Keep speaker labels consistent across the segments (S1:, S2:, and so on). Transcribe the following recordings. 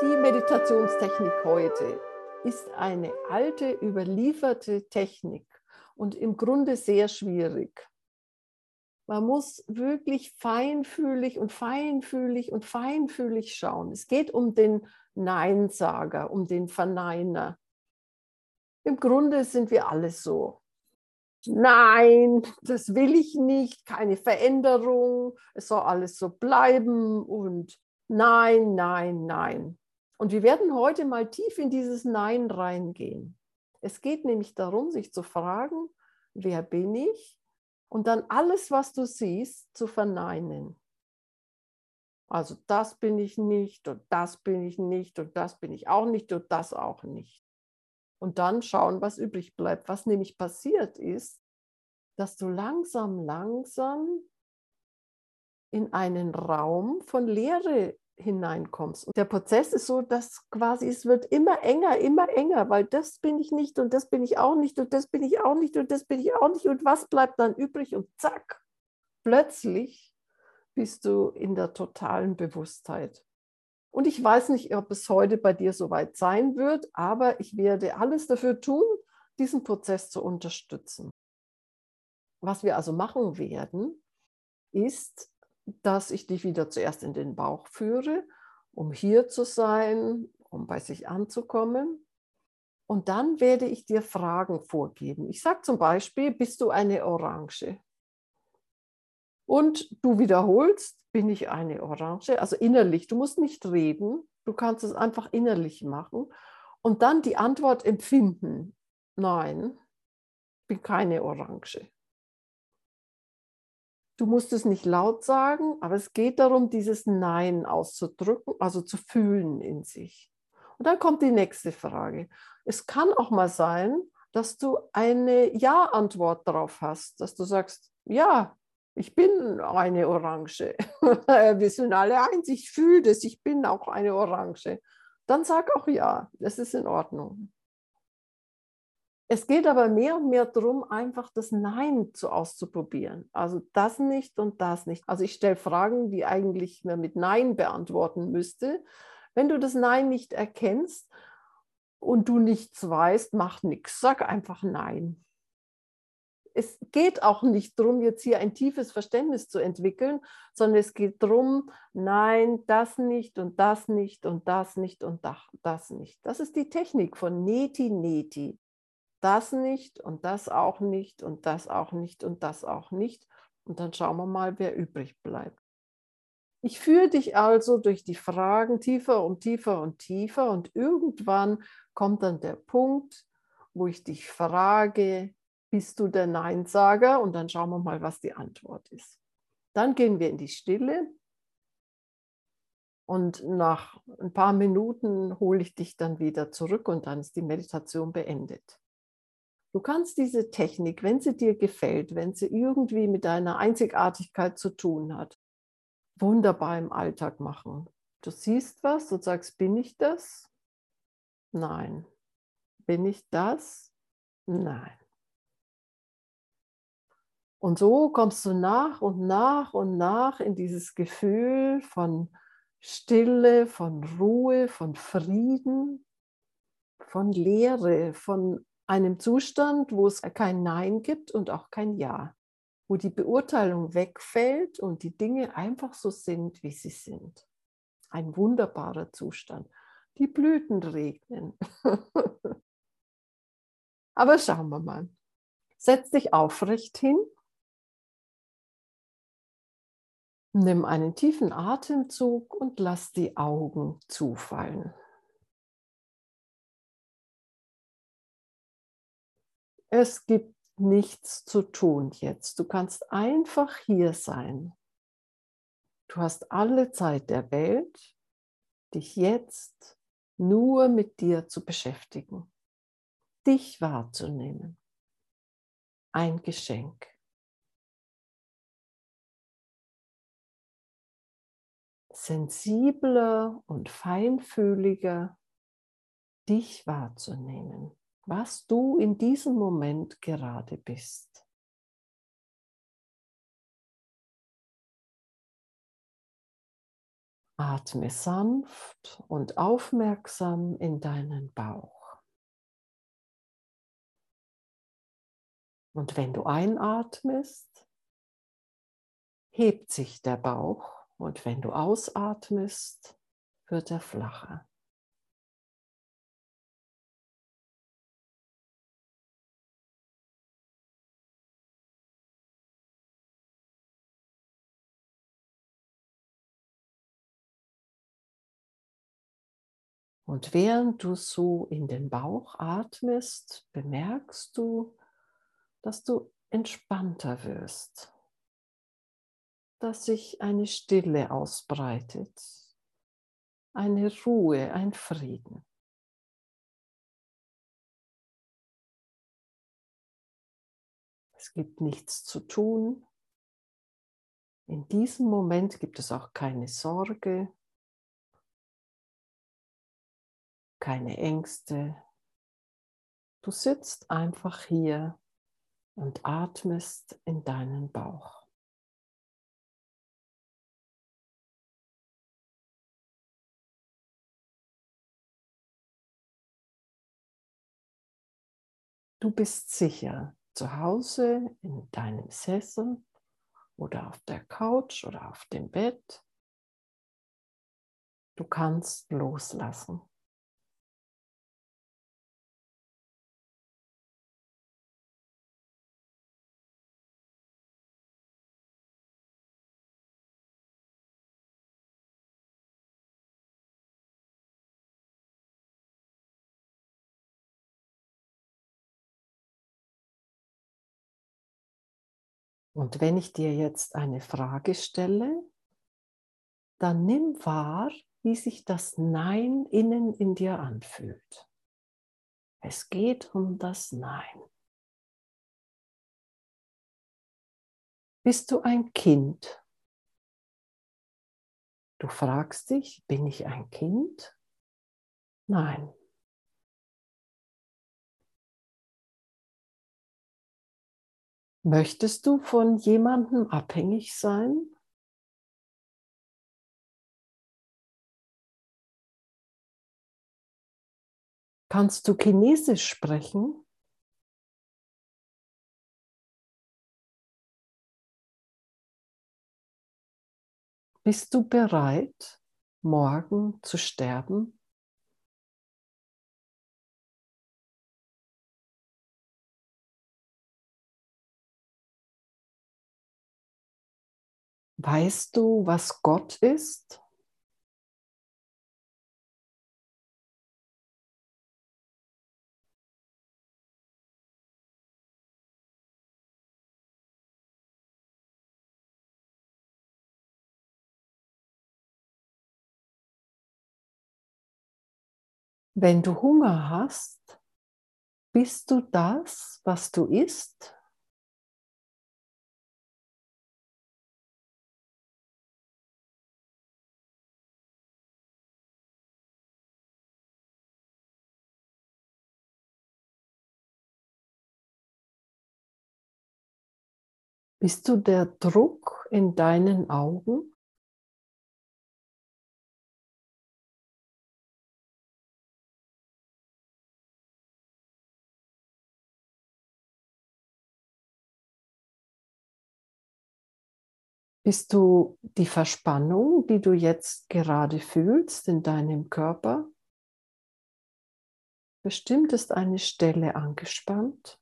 S1: Die Meditationstechnik heute ist eine alte, überlieferte Technik und im Grunde sehr schwierig. Man muss wirklich feinfühlig und feinfühlig und feinfühlig schauen. Es geht um den Neinsager, um den Verneiner. Im Grunde sind wir alle so. Nein, das will ich nicht, keine Veränderung, es soll alles so bleiben und nein, nein, nein. Und wir werden heute mal tief in dieses Nein reingehen. Es geht nämlich darum, sich zu fragen, wer bin ich? Und dann alles, was du siehst, zu verneinen. Also das bin ich nicht und das bin ich nicht und das bin ich auch nicht und das auch nicht. Und dann schauen, was übrig bleibt. Was nämlich passiert ist, dass du langsam, langsam in einen Raum von Leere hineinkommst. Und der Prozess ist so, dass quasi es wird immer enger, immer enger, weil das bin ich nicht und das bin ich auch nicht und das bin ich auch nicht und das bin ich auch nicht und was bleibt dann übrig und zack, plötzlich bist du in der totalen Bewusstheit. Und ich weiß nicht, ob es heute bei dir soweit sein wird, aber ich werde alles dafür tun, diesen Prozess zu unterstützen. Was wir also machen werden, ist dass ich dich wieder zuerst in den Bauch führe, um hier zu sein, um bei sich anzukommen. Und dann werde ich dir Fragen vorgeben. Ich sage zum Beispiel, bist du eine Orange? Und du wiederholst, bin ich eine Orange? Also innerlich, du musst nicht reden, du kannst es einfach innerlich machen. Und dann die Antwort empfinden. Nein, bin keine Orange. Du musst es nicht laut sagen, aber es geht darum, dieses Nein auszudrücken, also zu fühlen in sich. Und dann kommt die nächste Frage. Es kann auch mal sein, dass du eine Ja-Antwort darauf hast, dass du sagst, ja, ich bin eine Orange. Wir sind alle eins, ich fühle das, ich bin auch eine Orange. Dann sag auch ja, das ist in Ordnung. Es geht aber mehr und mehr darum, einfach das Nein zu auszuprobieren. Also das nicht und das nicht. Also ich stelle Fragen, die eigentlich man mit Nein beantworten müsste. Wenn du das Nein nicht erkennst und du nichts weißt, mach nichts. Sag einfach Nein. Es geht auch nicht darum, jetzt hier ein tiefes Verständnis zu entwickeln, sondern es geht darum, nein, das nicht und das nicht und das nicht und das nicht. Das ist die Technik von Neti Neti das nicht und das auch nicht und das auch nicht und das auch nicht. Und dann schauen wir mal, wer übrig bleibt. Ich führe dich also durch die Fragen tiefer und tiefer und tiefer und irgendwann kommt dann der Punkt, wo ich dich frage, bist du der Neinsager? Und dann schauen wir mal, was die Antwort ist. Dann gehen wir in die Stille und nach ein paar Minuten hole ich dich dann wieder zurück und dann ist die Meditation beendet. Du kannst diese Technik, wenn sie dir gefällt, wenn sie irgendwie mit deiner Einzigartigkeit zu tun hat, wunderbar im Alltag machen. Du siehst was und sagst, bin ich das? Nein. Bin ich das? Nein. Und so kommst du nach und nach und nach in dieses Gefühl von Stille, von Ruhe, von Frieden, von Leere, von einem Zustand, wo es kein Nein gibt und auch kein Ja, wo die Beurteilung wegfällt und die Dinge einfach so sind, wie sie sind. Ein wunderbarer Zustand. Die Blüten regnen. Aber schauen wir mal. Setz dich aufrecht hin. Nimm einen tiefen Atemzug und lass die Augen zufallen. Es gibt nichts zu tun jetzt. Du kannst einfach hier sein. Du hast alle Zeit der Welt, dich jetzt nur mit dir zu beschäftigen, dich wahrzunehmen. Ein Geschenk. Sensibler und feinfühliger dich wahrzunehmen was du in diesem Moment gerade bist. Atme sanft und aufmerksam in deinen Bauch. Und wenn du einatmest, hebt sich der Bauch und wenn du ausatmest, wird er flacher. Und während du so in den Bauch atmest, bemerkst du, dass du entspannter wirst, dass sich eine Stille ausbreitet, eine Ruhe, ein Frieden. Es gibt nichts zu tun. In diesem Moment gibt es auch keine Sorge, keine Ängste. Du sitzt einfach hier und atmest in deinen Bauch. Du bist sicher zu Hause in deinem Sessel oder auf der Couch oder auf dem Bett. Du kannst loslassen. Und wenn ich dir jetzt eine Frage stelle, dann nimm wahr, wie sich das Nein innen in dir anfühlt. Es geht um das Nein. Bist du ein Kind? Du fragst dich, bin ich ein Kind? Nein, Möchtest du von jemandem abhängig sein? Kannst du Chinesisch sprechen? Bist du bereit, morgen zu sterben? Weißt du, was Gott ist? Wenn du Hunger hast, bist du das, was du isst? Bist du der Druck in deinen Augen? Bist du die Verspannung, die du jetzt gerade fühlst in deinem Körper? Bestimmt ist eine Stelle angespannt.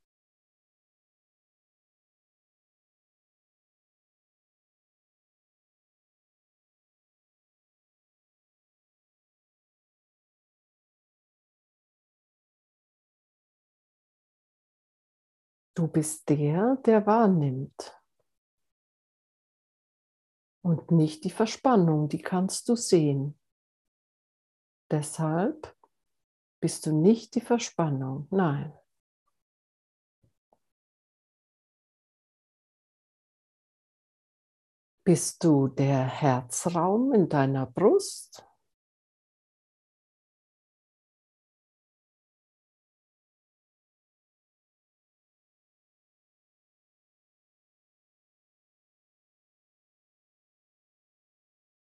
S1: Du bist der, der wahrnimmt. Und nicht die Verspannung, die kannst du sehen. Deshalb bist du nicht die Verspannung, nein. Bist du der Herzraum in deiner Brust?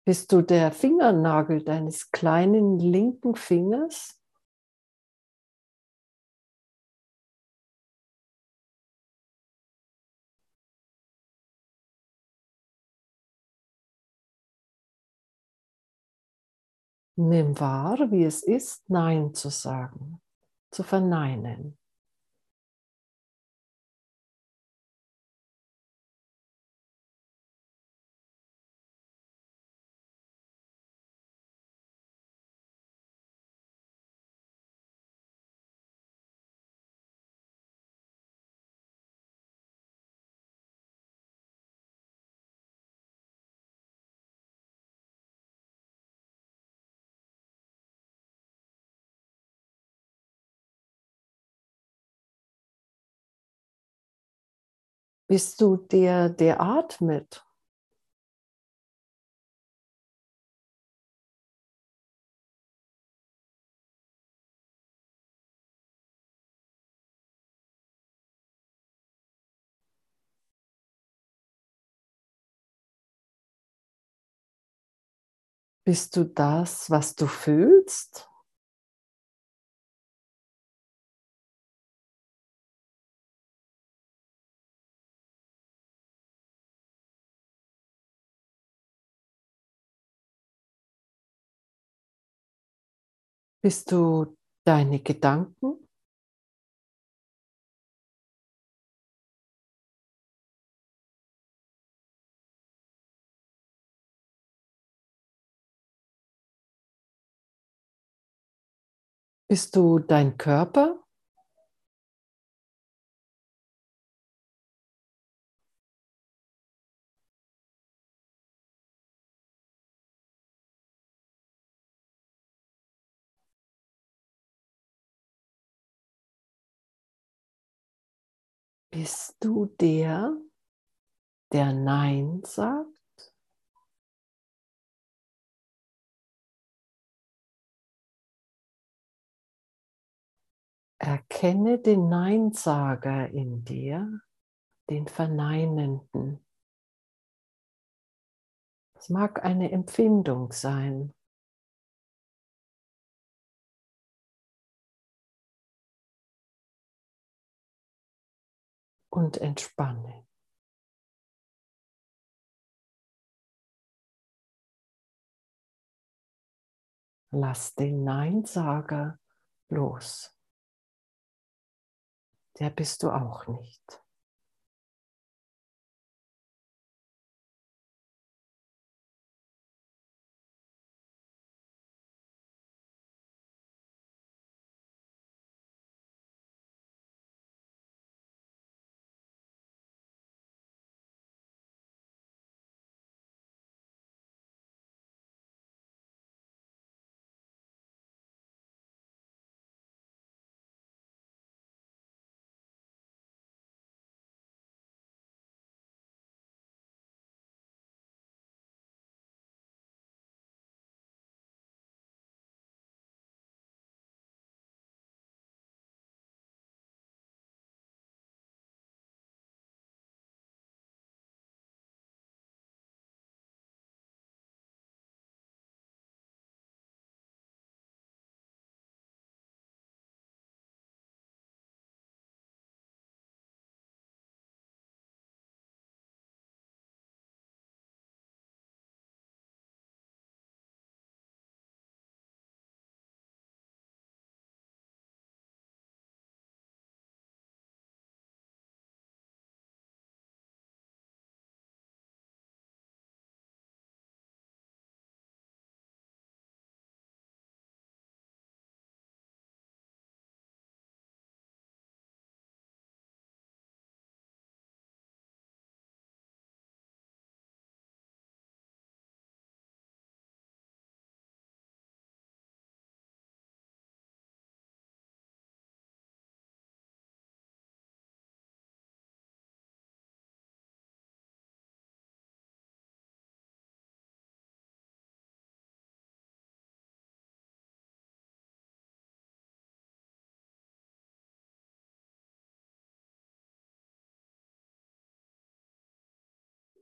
S1: Bist du der Fingernagel deines kleinen linken Fingers? Nimm wahr, wie es ist, Nein zu sagen, zu verneinen. Bist du der, der atmet? Bist du das, was du fühlst? Bist du deine Gedanken? Bist du dein Körper? Bist du der, der Nein sagt? Erkenne den Neinsager in dir, den Verneinenden. Es mag eine Empfindung sein. Und entspanne. Lass den Neinsager los der bist du auch nicht.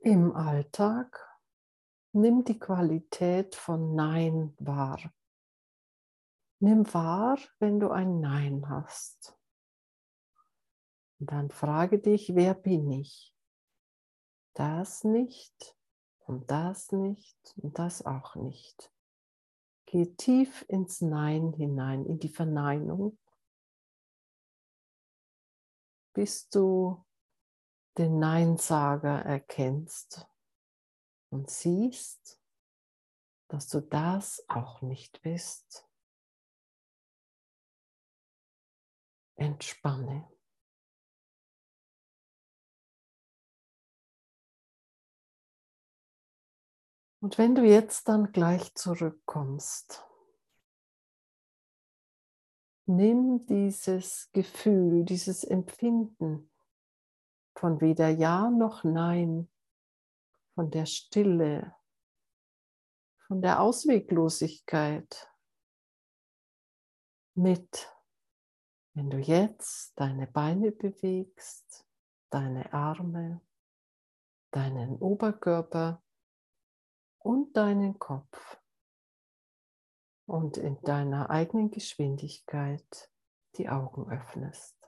S1: Im Alltag Nimm die Qualität von Nein wahr. Nimm wahr, wenn du ein Nein hast. Und dann frage dich, wer bin ich? Das nicht und das nicht und das auch nicht. Geh tief ins Nein hinein, in die Verneinung, bis du den Neinsager erkennst und siehst, dass du das auch nicht bist. Entspanne. Und wenn du jetzt dann gleich zurückkommst, nimm dieses Gefühl, dieses Empfinden von weder Ja noch Nein, von der Stille, von der Ausweglosigkeit mit, wenn du jetzt deine Beine bewegst, deine Arme, deinen Oberkörper und deinen Kopf und in deiner eigenen Geschwindigkeit die Augen öffnest.